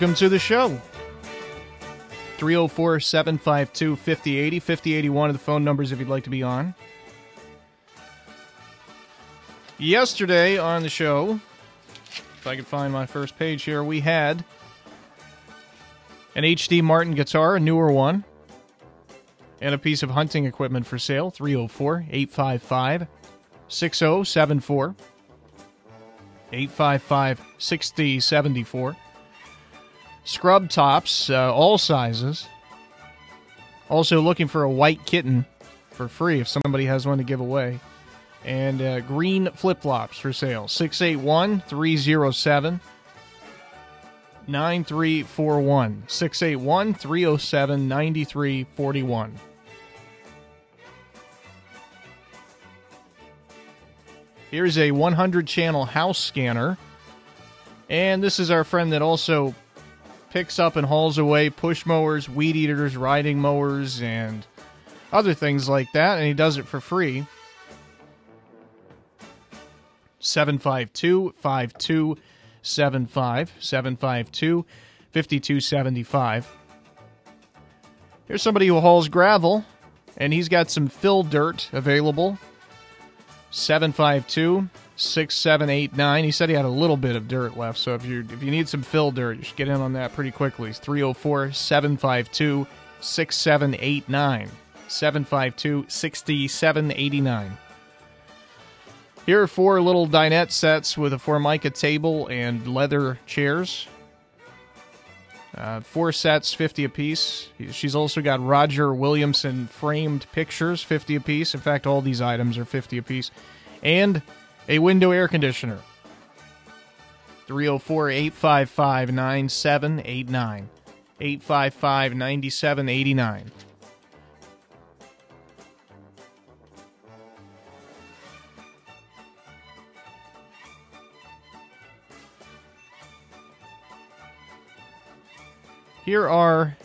Welcome to the show. 304 752 5080. 5081 are the phone numbers if you'd like to be on. Yesterday on the show, if I could find my first page here, we had an HD Martin guitar, a newer one, and a piece of hunting equipment for sale. 304 855 6074. 855 6074 scrub tops, uh, all sizes. Also looking for a white kitten for free if somebody has one to give away. And uh, green flip flops for sale. 681 307 9341. 681 307 9341. Here's a 100 channel house scanner. And this is our friend that also picks up and hauls away push mowers, weed eaters, riding mowers, and other things like that, and he does it for free. 752 5275 752 5275. Here's somebody who hauls gravel, and he's got some fill dirt available. 752 6789. He said he had a little bit of dirt left, so if you if you need some fill dirt, you should get in on that pretty quickly. It's 304 752 6789. 752 6789. Here are four little dinette sets with a Formica table and leather chairs. Uh, four sets, 50 apiece. She's also got Roger Williamson framed pictures, 50 apiece. In fact, all these items are 50 apiece. And a window air conditioner. 304 855 9789. 855 9789. Here are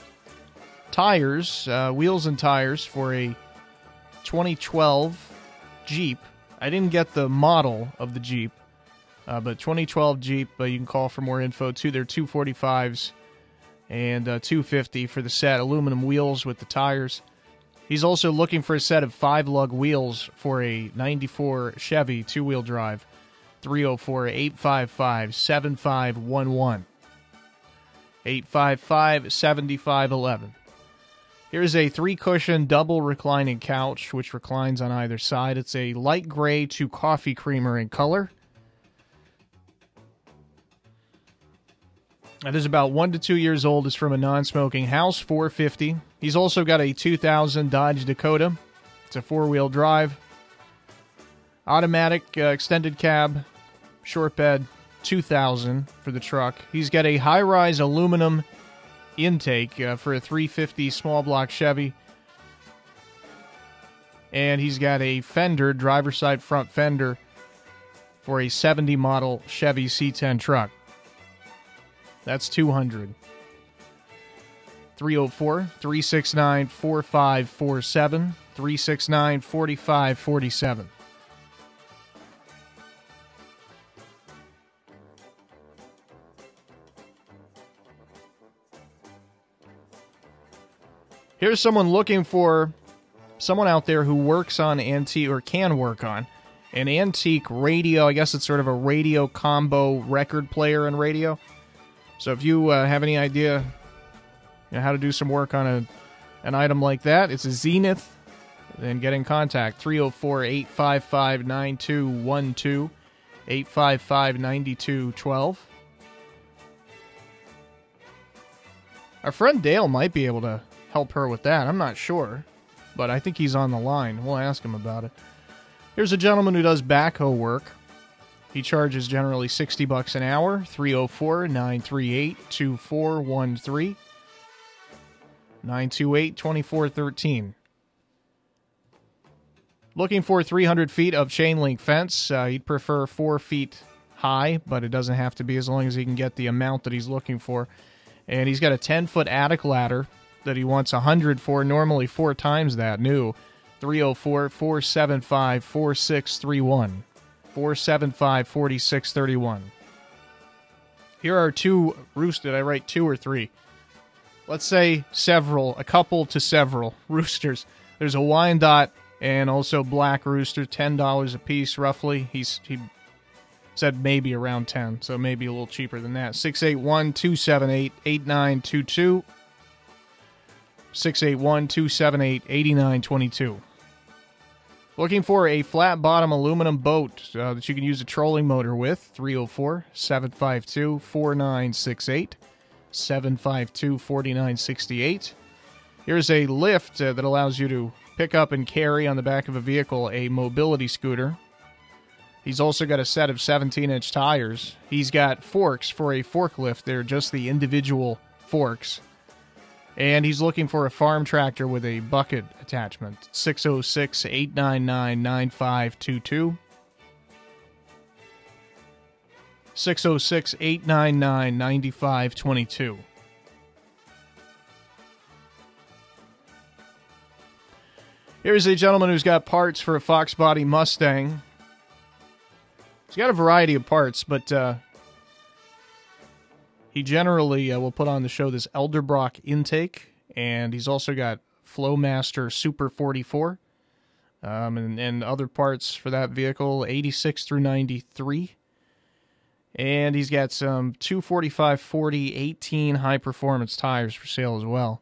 tires, uh, wheels and tires for a 2012 Jeep I didn't get the model of the Jeep, uh, but 2012 Jeep. Uh, you can call for more info too. They're 245s and uh, 250 for the set. Aluminum wheels with the tires. He's also looking for a set of five lug wheels for a 94 Chevy two wheel drive. 304 855 7511. 855 7511. Here's a three cushion double reclining couch, which reclines on either side. It's a light gray to coffee creamer in color. It is about one to two years old. It's from a non smoking house, 450. He's also got a 2000 Dodge Dakota. It's a four wheel drive, automatic uh, extended cab, short bed, 2000 for the truck. He's got a high rise aluminum intake uh, for a 350 small block Chevy. And he's got a fender, driver side front fender, for a 70 model Chevy C10 truck. That's 200. 304 369 4547. 369 4547. Here's someone looking for someone out there who works on antique or can work on an antique radio. I guess it's sort of a radio combo record player and radio. So if you uh, have any idea you know, how to do some work on a an item like that, it's a Zenith. Then get in contact 304 855 9212 855 9212. Our friend Dale might be able to help her with that. I'm not sure, but I think he's on the line. We'll ask him about it. Here's a gentleman who does backhoe work. He charges generally 60 bucks an hour, 304 938 2413 928 2413. Looking for 300 feet of chain link fence. Uh, he'd prefer four feet high, but it doesn't have to be as long as he can get the amount that he's looking for. And he's got a 10 foot attic ladder that he wants 100 for, normally four times that new. 304 475 4631. 475 4631. Here are two roosted. Did I write two or three? Let's say several, a couple to several roosters. There's a Wyandotte and also black rooster, ten dollars a piece roughly. He's he said maybe around ten, so maybe a little cheaper than that. 681 278 8922. 681 278 8922. Looking for a flat bottom aluminum boat uh, that you can use a trolling motor with. 304 752 4968. 752 4968. Here's a lift uh, that allows you to pick up and carry on the back of a vehicle a mobility scooter. He's also got a set of 17 inch tires. He's got forks for a forklift. They're just the individual forks. And he's looking for a farm tractor with a bucket attachment. 606 899 9522. 606 899 9522. Here's a gentleman who's got parts for a Fox Body Mustang. He's got a variety of parts, but uh, he generally uh, will put on the show this Edelbrock intake, and he's also got Flowmaster Super 44 um, and, and other parts for that vehicle, 86 through 93. And he's got some 245 40 18 high performance tires for sale as well.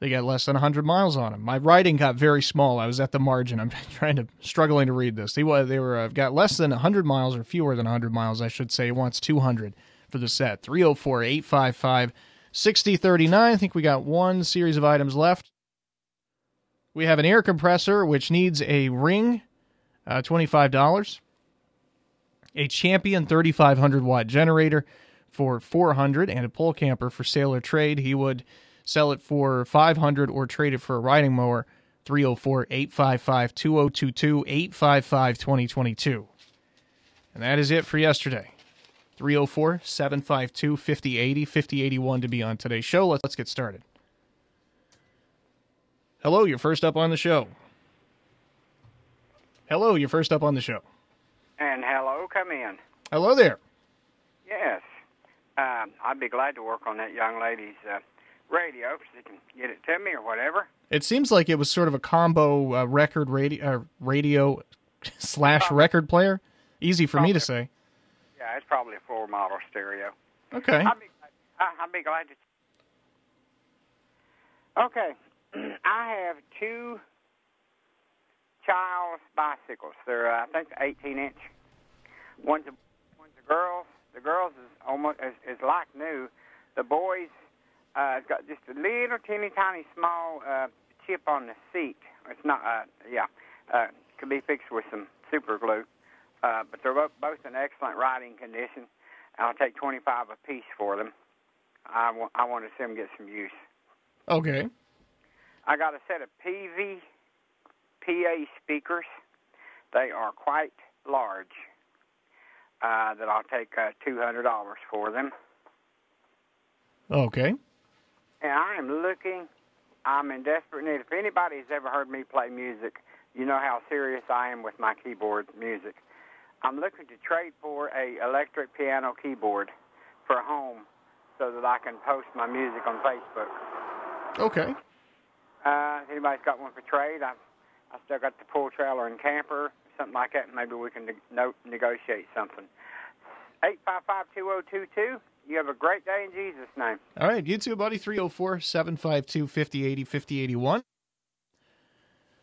They got less than 100 miles on them. My writing got very small. I was at the margin. I'm trying to struggling to read this. They, they were uh, got less than 100 miles or fewer than 100 miles, I should say. Wants 200 for the set. 304 855 6039. I think we got one series of items left. We have an air compressor which needs a ring, uh, $25 a Champion 3500 watt generator for 400 and a pole camper for sale or trade. He would sell it for 500 or trade it for a riding mower. 304 855 2022 855 2022. And that is it for yesterday. 304 752 5080 5081 to be on today's show. Let's, let's get started. Hello, you're first up on the show. Hello, you're first up on the show. And hello, come in. Hello there. Yes. Um, I'd be glad to work on that young lady's uh, radio if she can get it to me or whatever. It seems like it was sort of a combo uh, record radio, uh, radio slash record player. Easy for me to say. Yeah, it's probably a four model stereo. Okay. I'd be, I'd be glad to. Okay. I have two Childs bicycles. They're, uh, I think, 18 inch. One's a, one's a girl. The girls is almost is, is like new. The boys uh, got just a little teeny tiny small uh, chip on the seat. It's not, uh, yeah, uh, could be fixed with some super glue. Uh, but they're both, both in excellent riding condition. I'll take 25 a piece for them. I, w- I want to see them get some use. Okay. I got a set of PV PA speakers. They are quite large. Uh, that I'll take uh, $200 for them. Okay. And I am looking, I'm in desperate need. If anybody has ever heard me play music, you know how serious I am with my keyboard music. I'm looking to trade for a electric piano keyboard for home so that I can post my music on Facebook. Okay. Uh, if anybody's got one for trade, I've I still got the pool trailer and camper, something like that. Maybe we can ne- no- negotiate something. Eight five five two zero two two. You have a great day in Jesus' name. All right. You too, buddy. 304 752 5080 5081.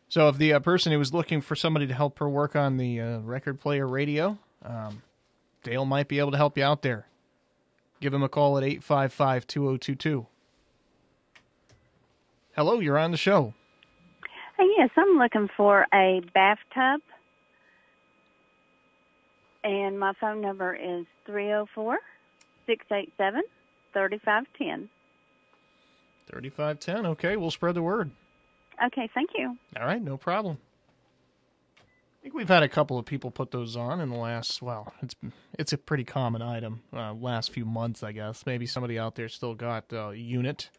So, if the uh, person who was looking for somebody to help her work on the uh, record player radio, um, Dale might be able to help you out there. Give him a call at 855 2022. Hello, you're on the show. yes, I'm looking for a bathtub. And my phone number is 304 687 3510. 3510. Okay, we'll spread the word. Okay, thank you. All right, no problem. I think we've had a couple of people put those on in the last. Well, it's it's a pretty common item. Uh, last few months, I guess. Maybe somebody out there still got uh, a unit.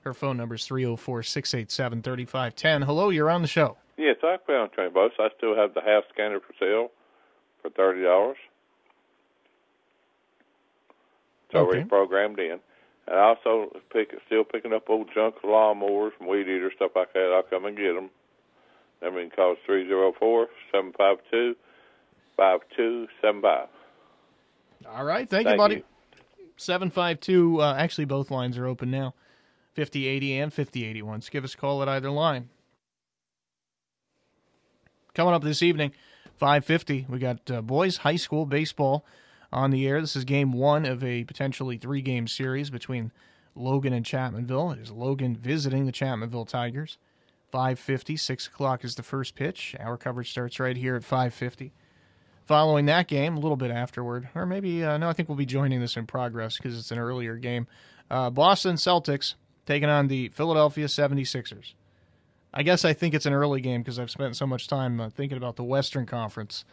Her phone number is 304 687 3510. Hello, you're on the show. Yes, I found train bus. I still have the half scanner for sale for thirty dollars. It's already Okay. programmed in. And I also pick still picking up old junk lawnmowers and weed eaters, stuff like that. I'll come and get them. Number can call is three zero four seven five two five two seven five. All right, thank, you, buddy. you. 752, uh, actually, both lines are open now 5080 and 5081. So give us a call at either line. Coming up this evening, 550, we got uh, boys high school baseball on the air. This is game one of a potentially three game series between Logan and Chapmanville. It is Logan visiting the Chapmanville Tigers. 550, 6 o'clock is the first pitch. Our coverage starts right here at 550 following that game, a little bit afterward, or maybe uh, no, I think we'll be joining this in progress because it's an earlier game. Uh, Boston Celtics taking on the Philadelphia 76ers. I guess I think it's an early game because I've spent so much time uh, thinking about the Western Conference.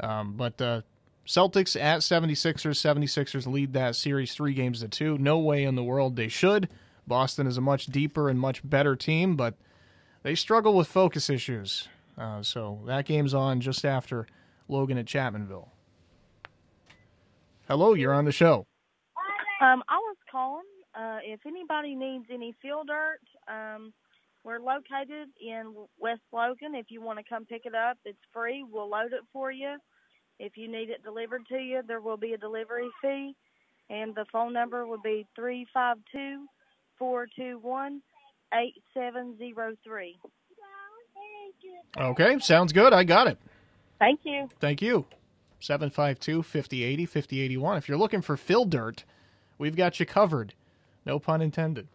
Um, but uh, Celtics at 76ers. 76ers lead that series three games to two. No way in the world they should. Boston is a much deeper and much better team, but they struggle with focus issues. Uh, so that game's on just after Logan at Chapmanville. Hello, you're on the show. Um, I was calling. Uh, if anybody needs any field dirt, um, we're located in West Logan. If you want to come pick it up, it's free. We'll load it for you. If you need it delivered to you, there will be a delivery fee. And the phone number will be three five two four two one eight seven zero three. Okay, sounds good. I got it. Thank you. Thank you. 752 5080 5081. If you're looking for fill dirt, we've got you covered. No pun intended.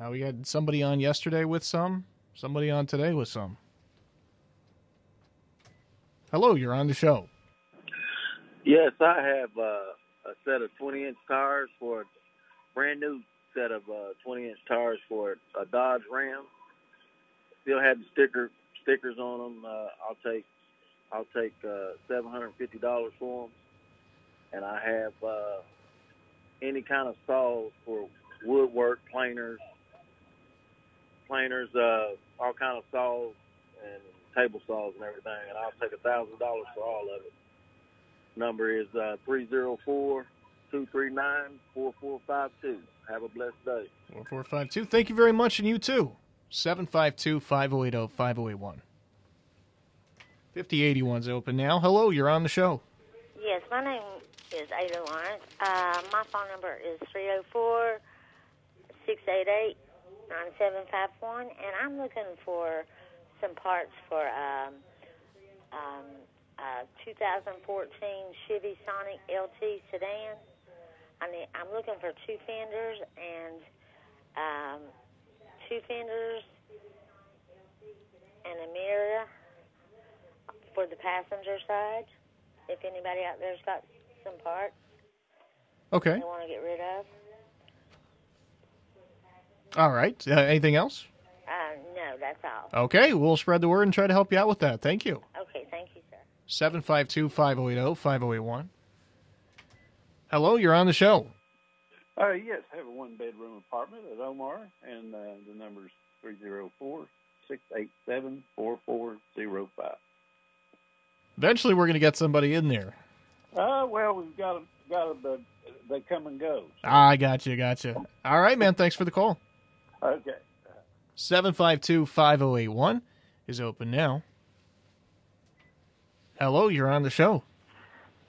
Uh, we had somebody on yesterday with some, somebody on today with some. Hello, you're on the show. Yes, I have uh, a set of 20 inch tires for a brand new set of uh, 20 inch tires for a Dodge Ram. Still have the sticker stickers on them. Uh, I'll take I'll take uh, $750 for them, and I have uh, any kind of saws for woodwork, planers, planers, uh, all kind of saws and table saws and everything, and I'll take a thousand dollars for all of it. Number is uh, 304 239 4452. Have a blessed day. 4452. Thank you very much, and you too. 752 5080 5081. 5081's open now. Hello, you're on the show. Yes, my name is Ada Lawrence. Uh, my phone number is 304 688 9751, and I'm looking for some parts for um, um, uh, 2014 Chevy Sonic LT sedan. I need, I'm looking for two fenders and um, two fenders and a mirror for the passenger side. If anybody out there's got some parts Okay. they want to get rid of. All right. Uh, anything else? Uh, no, that's all. Okay, we'll spread the word and try to help you out with that. Thank you. Okay, thank you, sir. 752 5080 5081. Hello, you're on the show. Uh, yes, I have a one bedroom apartment at Omar, and uh, the number is 304 687 4405. Eventually, we're going to get somebody in there. Uh, well, we've got them, got them, they come and go. Ah, I got you, got you. All right, man. Thanks for the call. Okay. 752 5081 is open now. Hello, you're on the show.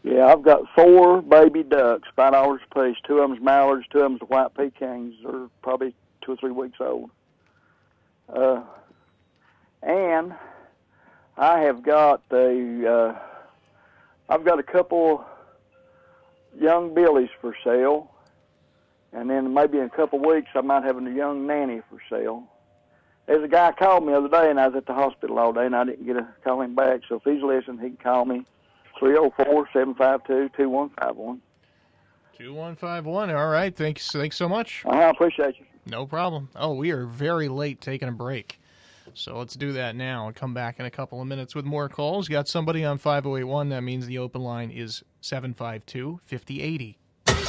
Yeah, I've got four baby ducks, five dollars a piece. Two of them's mallards, two of them's white Pekins. They're probably two or three weeks old. Uh, and I have got a, uh, I've got a couple young billies for sale, and then maybe in a couple weeks I might have a young nanny for sale. There's a guy called me the other day, and I was at the hospital all day, and I didn't get to call him back. So if he's listening, he can call me three zero four seven five two two one five one. Two one five one. All right. Thanks. Thanks so much. Uh-huh, I appreciate you. No problem. Oh, we are very late taking a break. So let's do that now and come back in a couple of minutes with more calls. Got somebody on 5081. That means the open line is 752 5080.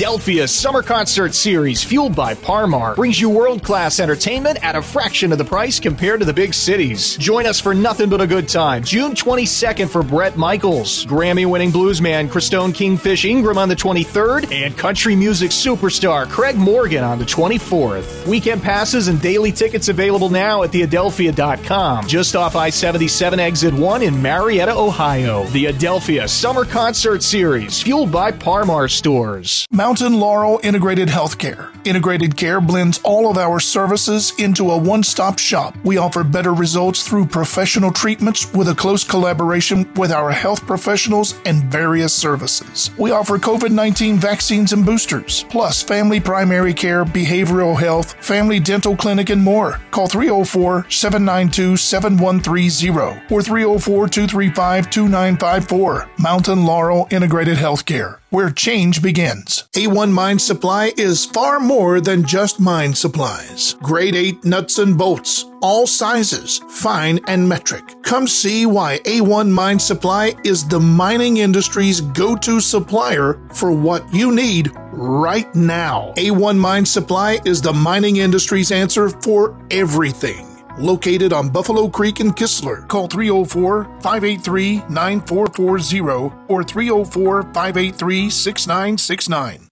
Adelphia Summer Concert Series, fueled by Parmar, brings you world class entertainment at a fraction of the price compared to the big cities. Join us for nothing but a good time. June 22nd for Bret Michaels, Grammy winning bluesman Christone Kingfish Ingram on the 23rd, and country music superstar Craig Morgan on the 24th. Weekend passes and daily tickets available now at theadelphia.com, just off I 77 Exit 1 in Marietta, Ohio. The Adelphia Summer Concert Series, fueled by Parmar Stores. Mountain Laurel Integrated Healthcare. Integrated Care blends all of our services into a one stop shop. We offer better results through professional treatments with a close collaboration with our health professionals and various services. We offer COVID 19 vaccines and boosters, plus family primary care, behavioral health, family dental clinic, and more. Call 304 792 7130 or 304 235 2954. Mountain Laurel Integrated Healthcare where change begins. A1 Mine Supply is far more than just mine supplies. Grade 8 nuts and bolts, all sizes, fine and metric. Come see why A1 Mine Supply is the mining industry's go to supplier for what you need right now. A1 Mine Supply is the mining industry's answer for everything located on Buffalo Creek in Kistler. Call 304 583 9440 or 304 583 6969.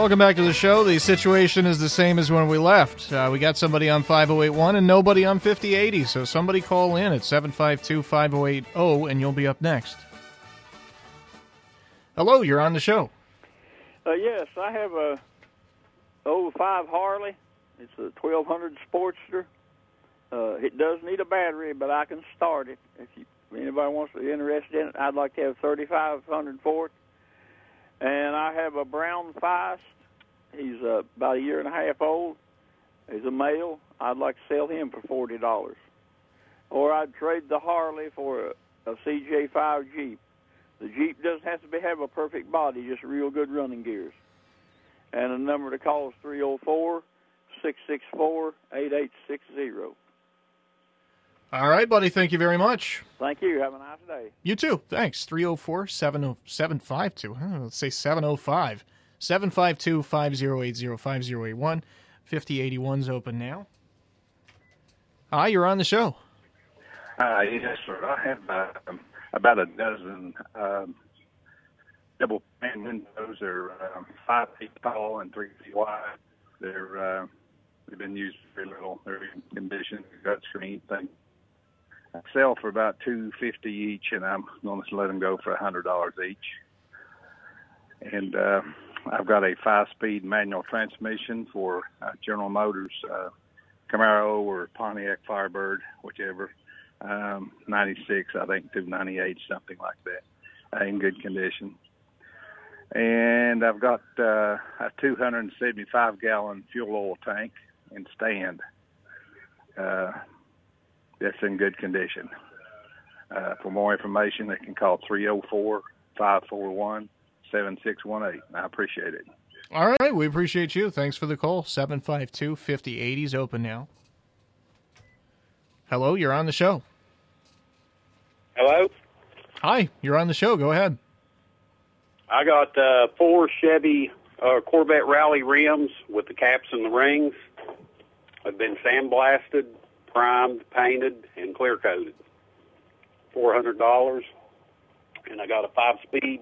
Welcome back to the show. The situation is the same as when we left. Uh, we got somebody on 5081 and nobody on 5080, so somebody call in at 752 5080 and you'll be up next. Hello, you're on the show. Uh, yes, I have a 05 Harley. It's a 1200 Sportster. Uh, it does need a battery, but I can start it. If, you, if anybody wants to be interested in it, I'd like to have 3500 for it. And I have a brown Feist He's uh, about a year and a half old. He's a male. I'd like to sell him for forty dollars, or I'd trade the Harley for a, a CJ5 Jeep. The Jeep doesn't have to be, have a perfect body, just real good running gears. And the number to call is three zero four six six four eight eight six zero. All right, buddy. Thank you very much. Thank you. Have a nice day. You too. Thanks. 304 752. Let's say 705 752 5080 5081. 5081's open now. Hi, you're on the show. Uh, yes, sir. I have uh, about a dozen um, double pane windows. They're um, five feet tall and three feet wide. They're uh, they've been used for very little. They're in condition, gut screen thing. Sell for about two fifty each, and I'm going to let them go for a hundred dollars each. And uh, I've got a five-speed manual transmission for uh, General Motors uh, Camaro or Pontiac Firebird, whichever. Um, 96, I think, to 98, something like that, uh, in good condition. And I've got uh, a 275 gallon fuel oil tank and stand. Uh, that's in good condition. Uh, for more information, they can call 304 541 7618. I appreciate it. All right. We appreciate you. Thanks for the call. 752 5080 is open now. Hello, you're on the show. Hello. Hi, you're on the show. Go ahead. I got uh, four Chevy uh, Corvette Rally rims with the caps and the rings. I've been sandblasted, primed, painted, and clear coated. Four hundred dollars, and I got a five-speed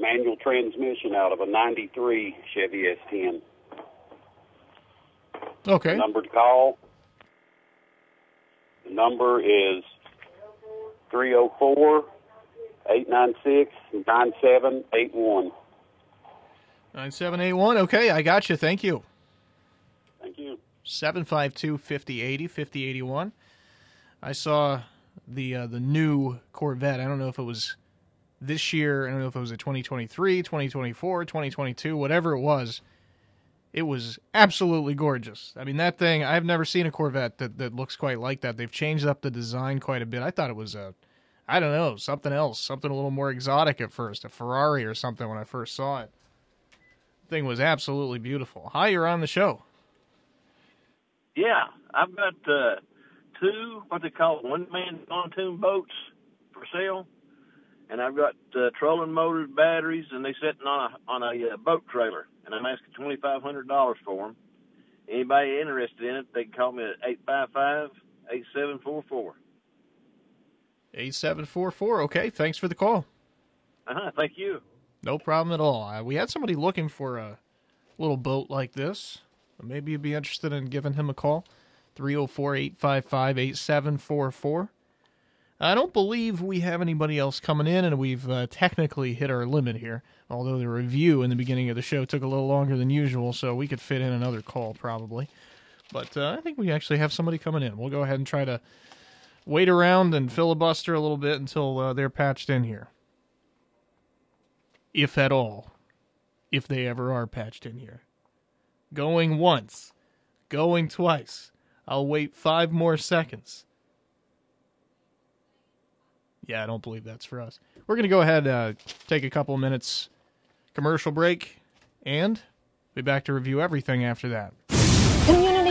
manual transmission out of a '93 Chevy S10. Okay. Number to call. The number is 304 896 9781. 9781. Okay, I got you. Thank you. Thank you. 752 5080 5081. I saw the uh, the new Corvette. I don't know if it was this year. I don't know if it was a 2023, 2024, 2022, whatever it was. It was absolutely gorgeous. I mean, that thing, I've never seen a Corvette that, that looks quite like that. They've changed up the design quite a bit. I thought it was a, I don't know, something else, something a little more exotic at first, a Ferrari or something when I first saw it. thing was absolutely beautiful. Hi, you're on the show. Yeah, I've got uh, two what they call one man pontoon boats for sale, and I've got uh, trolling motors, batteries, and they sitting on a on a uh, boat trailer, and I'm asking twenty five hundred dollars for them. Anybody interested in it, they can call me at eight five five eight seven four four. 8744. Okay, thanks for the call. Uh huh. Thank you. No problem at all. Uh, we had somebody looking for a little boat like this. Maybe you'd be interested in giving him a call. 304 855 8744. I don't believe we have anybody else coming in, and we've uh, technically hit our limit here. Although the review in the beginning of the show took a little longer than usual, so we could fit in another call probably. But uh, I think we actually have somebody coming in. We'll go ahead and try to wait around and filibuster a little bit until uh, they're patched in here. If at all. If they ever are patched in here. Going once. Going twice. I'll wait five more seconds. Yeah, I don't believe that's for us. We're going to go ahead uh, take a couple minutes commercial break and be back to review everything after that.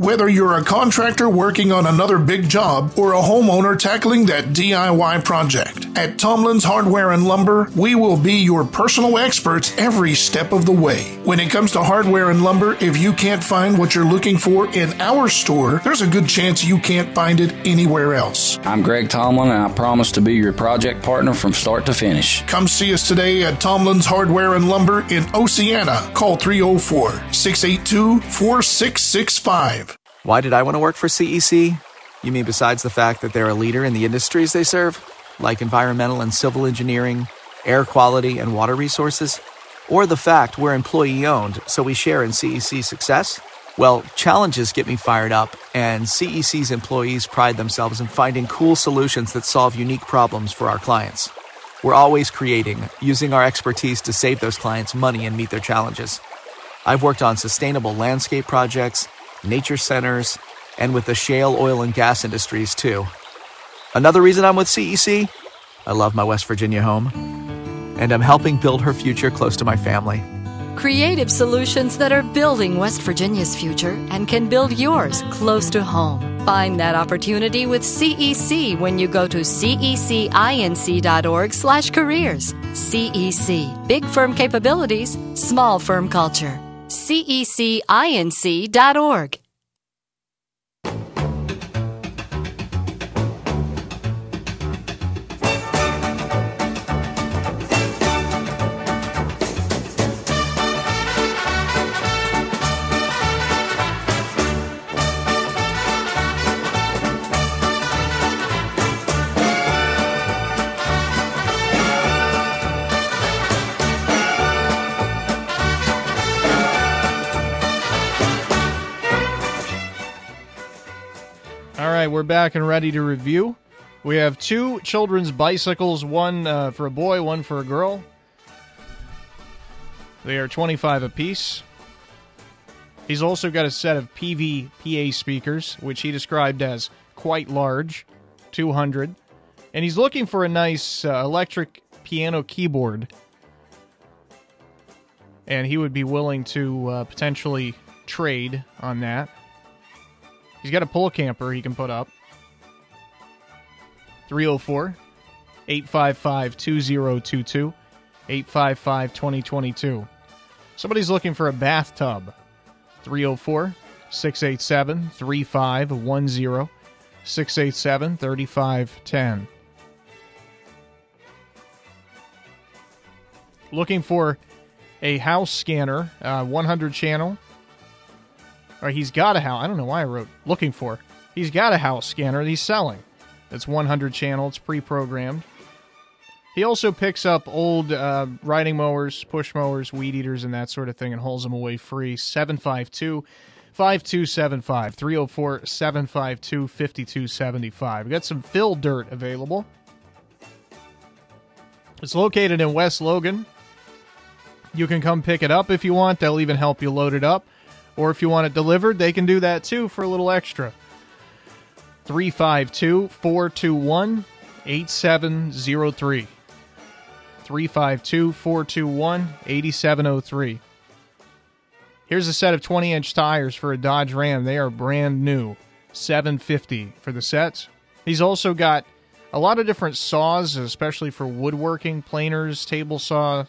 Whether you're a contractor working on another big job or a homeowner tackling that DIY project, at Tomlin's Hardware and Lumber, we will be your personal experts every step of the way. When it comes to hardware and lumber, if you can't find what you're looking for in our store, there's a good chance you can't find it anywhere else. I'm Greg Tomlin, and I promise to be your project partner from start to finish. Come see us today at Tomlin's Hardware and Lumber in Oceana. Call 304 682 4665. Why did I want to work for CEC? You mean besides the fact that they're a leader in the industries they serve, like environmental and civil engineering, air quality, and water resources? Or the fact we're employee owned, so we share in CEC's success? Well, challenges get me fired up, and CEC's employees pride themselves in finding cool solutions that solve unique problems for our clients. We're always creating, using our expertise to save those clients money and meet their challenges. I've worked on sustainable landscape projects, nature centers, and with the shale oil and gas industries too. Another reason I'm with CEC? I love my West Virginia home, and I'm helping build her future close to my family. Creative solutions that are building West Virginia's future and can build yours close to home. Find that opportunity with CEC when you go to cecinc.org slash careers. CEC, big firm capabilities, small firm culture. cecinc.org. we're back and ready to review. We have two children's bicycles, one uh, for a boy, one for a girl. They are 25 apiece. He's also got a set of PVPA speakers, which he described as quite large, 200. And he's looking for a nice uh, electric piano keyboard. And he would be willing to uh, potentially trade on that. He's got a pull camper he can put up. 304 855 2022 855 2022. Somebody's looking for a bathtub. 304 687 3510 687 3510. Looking for a house scanner, uh, 100 channel. Or he's got a house. I don't know why I wrote looking for. He's got a house scanner that he's selling. It's 100 channel. It's pre-programmed. He also picks up old uh, riding mowers, push mowers, weed eaters, and that sort of thing and hauls them away free. 752 5275 304 752 5275. We got some fill dirt available. It's located in West Logan. You can come pick it up if you want. They'll even help you load it up. Or if you want it delivered, they can do that too for a little extra. 352 421 8703. 352 421 8703. Here's a set of 20 inch tires for a Dodge Ram. They are brand new. 750 for the sets. He's also got a lot of different saws, especially for woodworking, planers, table saw,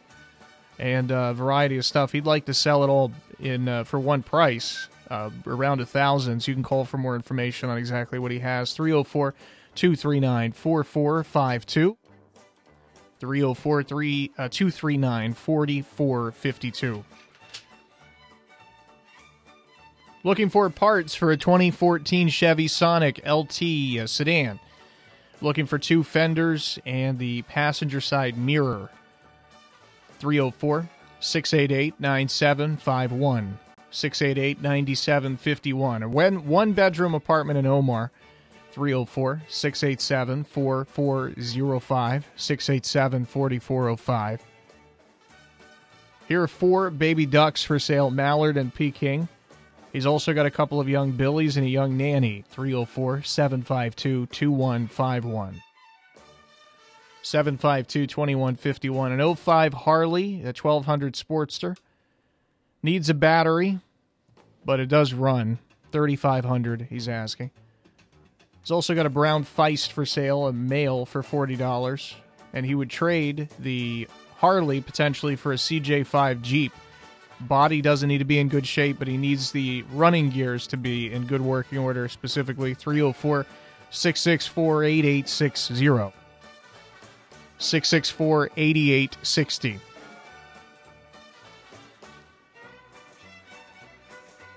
and a variety of stuff. He'd like to sell it all in uh, for one price, uh, around a thousand. So you can call for more information on exactly what he has. 304 239 4452. 304 239 4452. Looking for parts for a 2014 Chevy Sonic LT sedan. Looking for two fenders and the passenger side mirror. 304 688 9751. 688 9751. A one bedroom apartment in Omar. 304 687 4405. 687 4405. Here are four baby ducks for sale Mallard and Peking. He's also got a couple of young Billies and a young Nanny. 304 752 2151. 752 2151. An 05 Harley, a 1200 Sportster. Needs a battery, but it does run. 3500 he's asking. He's also got a brown Feist for sale, a male for $40. And he would trade the Harley potentially for a CJ5 Jeep body doesn't need to be in good shape, but he needs the running gears to be in good working order, specifically 304 664 8860. 664 8860.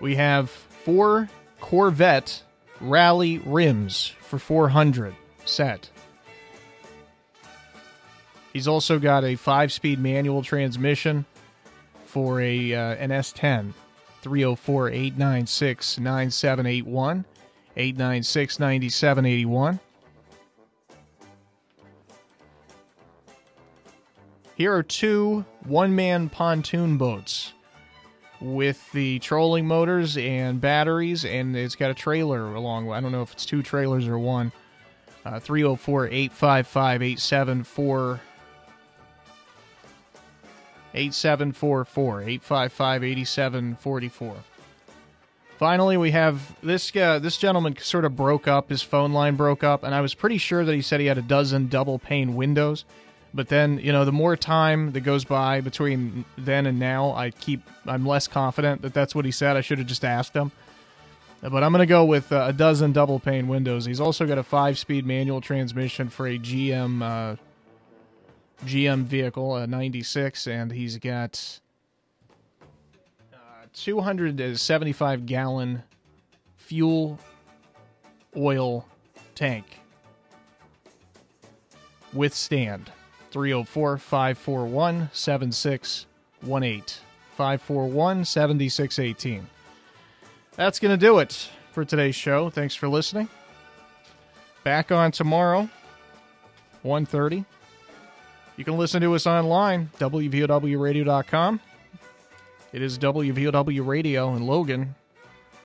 We have four Corvette Rally rims for 400 set. He's also got a five speed manual transmission for a uh, an S10 304 896 9781 896 9781. Here are two one man pontoon boats with the trolling motors and batteries, and it's got a trailer along. I don't know if it's two trailers or one. Uh, 304 855 874 8744 855 8744. Finally, we have this uh, this gentleman sort of broke up. His phone line broke up, and I was pretty sure that he said he had a dozen double pane windows. But then, you know, the more time that goes by between then and now, I keep I'm less confident that that's what he said. I should have just asked him. But I'm going to go with uh, a dozen double pane windows. He's also got a five speed manual transmission for a GM uh, GM vehicle, a 96, and he's got uh, 275 gallon fuel oil tank with stand. 304 541 7618. 541 7618. That's going to do it for today's show. Thanks for listening. Back on tomorrow 1.30. You can listen to us online, WVOWradio.com. It is WVOW Radio in Logan,